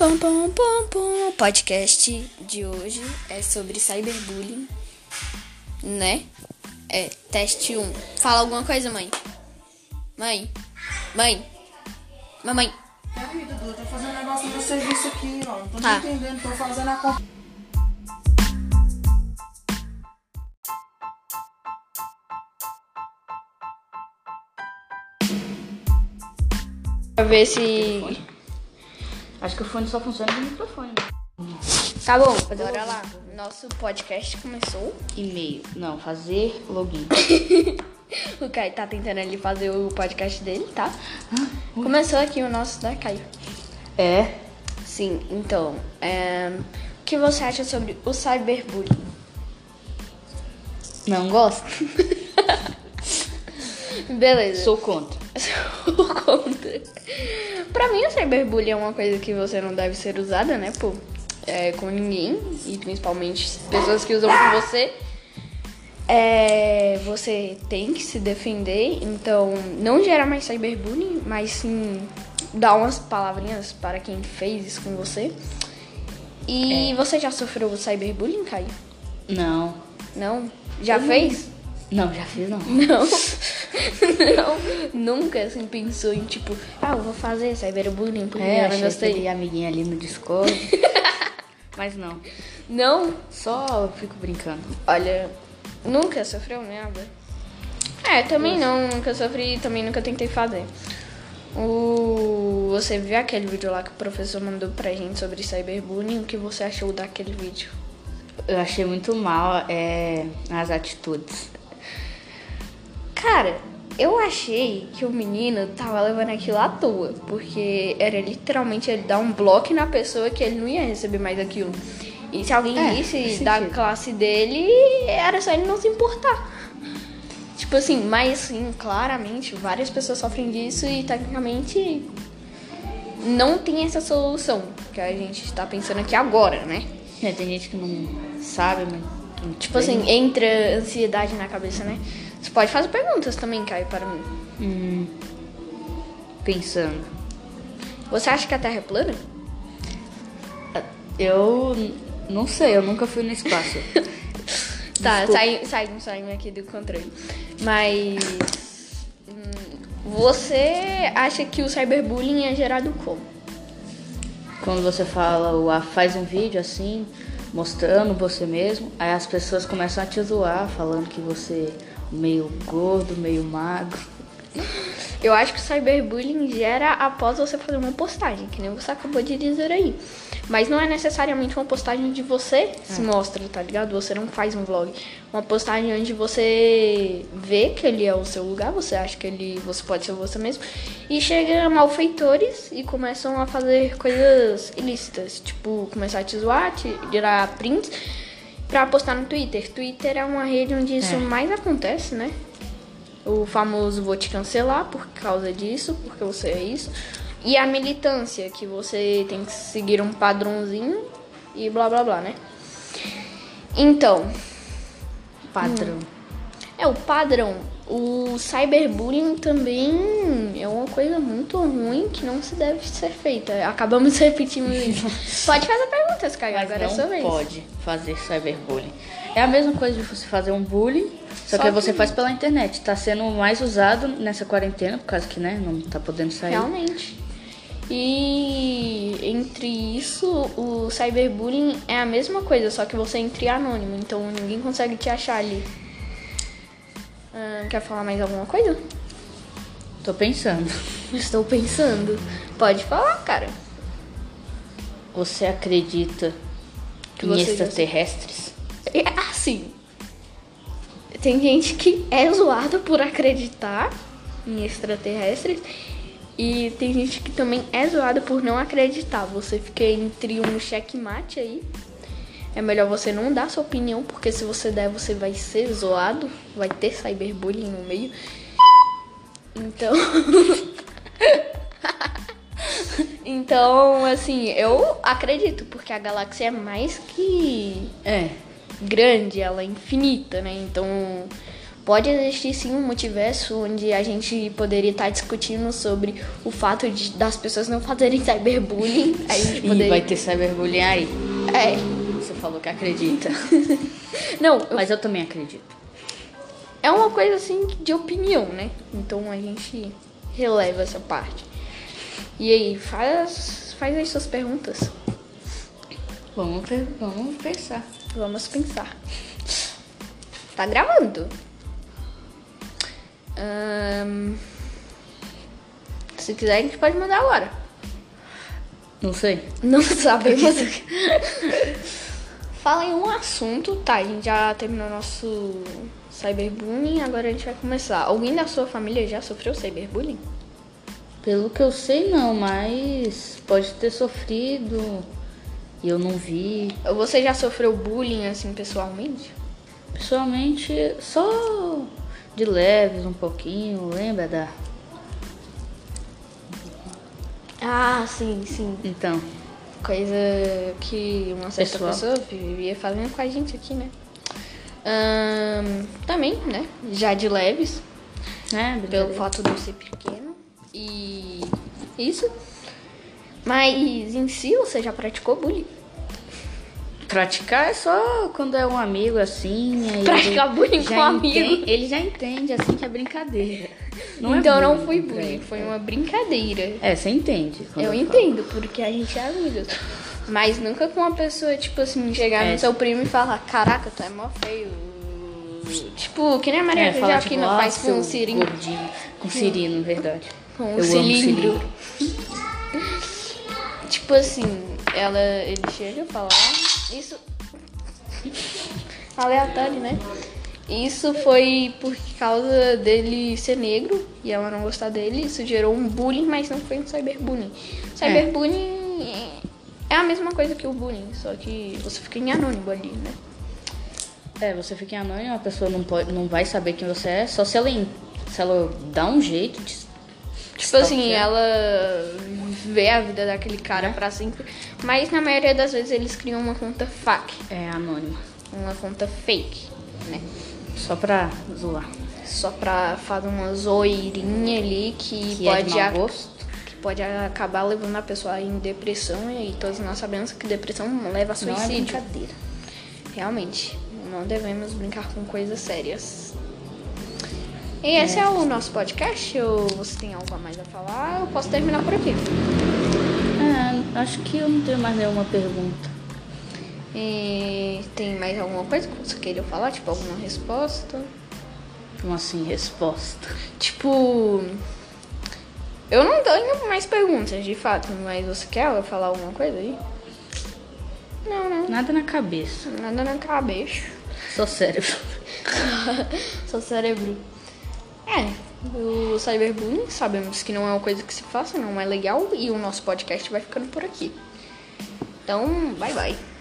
pam, pam, pam, pam. O podcast de hoje é sobre cyberbullying, né? É, teste 1. Fala alguma coisa, mãe. Mãe. Mãe. Mamãe. Peraí, Dudu, eu tô fazendo um negócio no meu serviço aqui, ó. Não tô Tá. entendendo, tô fazendo a conta. Pra ver se. Acho que o fone só funciona no microfone. Tá bom, bora lá. Nosso podcast começou. E-mail. Não, fazer login. O Caio tá tentando ali fazer o podcast dele, tá? Começou aqui o nosso, né, Caio? É. Sim, então. é, O que você acha sobre o cyberbullying? Não gosto? Beleza. Sou contra. Sou contra. Pra mim, o cyberbullying é uma coisa que você não deve ser usada, né, pô? É, com ninguém, e principalmente pessoas que usam com você. É, você tem que se defender, então não gerar mais cyberbullying, mas sim dar umas palavrinhas para quem fez isso com você. E você já sofreu cyberbullying, Caio? Não. Não? Já fez? Não, já fiz não. Não. não. Nunca assim pensou em tipo, ah, eu vou fazer cyberbullying porque É, eu não gostei. amiguinha ali no Discord. Mas não. Não? Só fico brincando. Olha, nunca sofreu nada. É, também não, nunca sofri, também nunca tentei fazer. O... Você viu aquele vídeo lá que o professor mandou pra gente sobre cyberbullying? O que você achou daquele vídeo? Eu achei muito mal é, as atitudes. Cara, eu achei que o menino tava levando aquilo à toa, porque era literalmente ele dar um bloco na pessoa que ele não ia receber mais aquilo. E se alguém É, disse da sentido. classe dele, era só ele não se importar. Tipo assim, mas sim, claramente, várias pessoas sofrem disso e tecnicamente não tem essa solução que a gente está pensando aqui agora, né? É, tem gente que não sabe, mas. Tipo assim, entra ansiedade na cabeça, né? Você pode fazer perguntas também, Caio, para mim. Hum, pensando. Você acha que a Terra é plana? Eu não sei, eu nunca fui no espaço. Tá, Desculpa. sai, sai, saímos aqui do controle. Mas. hum, Você acha que o cyberbullying é gerado como? Quando você fala, o ah, faz um vídeo assim, mostrando você mesmo, aí as pessoas começam a te zoar, falando que você meio gordo, meio magro. Eu acho que o cyberbullying gera após você fazer uma postagem, que nem você acabou de dizer aí. Mas não é necessariamente uma postagem de você se mostra, tá ligado? Você não faz um vlog. Uma postagem onde você vê que ele é o seu lugar, você acha que ele você pode ser você mesmo. E chega malfeitores e começam a fazer coisas ilícitas. Tipo, começar a te zoar, te tirar prints pra postar no Twitter. Twitter é uma rede onde isso É. mais acontece, né? O famoso vou te cancelar por causa disso, porque você é isso. E a militância, que você tem que seguir um padrãozinho e blá blá blá, né? Então, Padrão. é o padrão. O cyberbullying também é uma coisa muito ruim que não se deve ser feita. Acabamos repetindo isso. Pode fazer perguntas, Caio. Mas Agora é não sua vez. pode fazer cyberbullying. É a mesma coisa de você fazer um bullying, só, Só que, que- você faz pela internet. Tá sendo mais usado nessa quarentena, por causa que, né, não tá podendo sair. Realmente. E entre isso, o cyberbullying é a mesma coisa, só que você entra em anônimo, então ninguém consegue te achar ali. Ah, quer falar mais alguma coisa? Tô pensando. Estou pensando. Pode falar, cara. Você acredita Que em extraterrestres? É assim. Tem gente que é zoada por acreditar em extraterrestres. E tem gente que também é zoada por não acreditar. Você fica entre um checkmate aí. É melhor você não dar sua opinião, porque se você der, você vai ser zoado. Vai ter cyberbullying no meio. Então. então, assim, eu acredito, porque a galáxia é mais que É. grande, ela é infinita, né? Então Pode existir sim um multiverso onde a gente poderia estar discutindo sobre o fato de, das pessoas não fazerem cyberbullying. A gente poderia... vai ter cyberbullying aí. É. Falou que acredita. Não, Mas eu também acredito. é uma coisa assim de opinião, né? Então a gente releva essa parte. E aí, faz, faz aí suas perguntas. Vamos, vamos pensar. Vamos pensar. Tá gravando. Se quiser, a gente pode mandar agora. Não sei. Não sabemos. Fala em um assunto. Tá, a gente já terminou nosso cyberbullying. Agora a gente vai começar. Alguém da sua família já sofreu cyberbullying? Pelo que eu sei, não, mas pode ter sofrido e eu não vi. Você já sofreu bullying assim pessoalmente? Pessoalmente, só de leves um pouquinho, lembra da. Ah, sim, sim. Então, Coisa que uma certa Pessoal. pessoa vivia fazendo com a gente aqui, né? Também, né? Já de leves, né? pelo fato de eu ser pequeno. E isso. Mas em si você já praticou bullying? Praticar é só quando é um amigo assim. aí Praticar bullying com um amigo. ele já entende assim que é brincadeira. Não é então não bullying foi pra bullying, ele. foi uma brincadeira. É, você entende. Eu falo. entendo, porque a gente é amigos. Mas nunca com uma pessoa, tipo assim, chegar É. no seu primo e falar, caraca, tu é mó feio. Tipo, que nem a Maria É, é, falar, tipo, faz ah, com o seu Sirinho. gordinho. Com Cirino, verdade. Com Eu o cilindro. Tipo assim, ela, ele chega e fala, ah, isso. Aleatório, né? Isso foi por causa dele ser negro e ela não gostar dele. Isso gerou um bullying, mas não foi um cyberbullying. Cyberbullying é a mesma coisa que o bullying, só que você fica em anônimo ali, né? É, você fica em anônimo, a pessoa não, pode, não vai saber quem você é, só se ela, se ela dá um jeito de. Tipo assim, ela vê a vida daquele cara pra sempre. Mas na maioria das vezes eles criam uma conta fake, É anônima. uma conta fake, né? Só pra zoar. Só pra fazer uma zoeirinha ali que, Que é de pode, gosto. que pode acabar levando a pessoa em depressão. E aí todos nós sabemos que depressão leva a Não é suicídio. brincadeira. Realmente, não devemos brincar com coisas sérias. E esse é o nosso podcast. Ou você tem algo a mais a falar? Eu posso terminar por aqui. É, acho que eu não tenho mais nenhuma pergunta. E tem mais alguma coisa que você queria falar? Tipo, alguma resposta? Como assim, resposta? Tipo. Eu não tenho mais perguntas, de fato, mas você quer falar alguma coisa aí? Não, não. Nada na cabeça. Nada na cabeça. Só cérebro. Só cérebro. É, o cyberbullying sabemos que não é uma coisa que se faça, não é legal, e o nosso podcast vai ficando por aqui. Então, bye bye.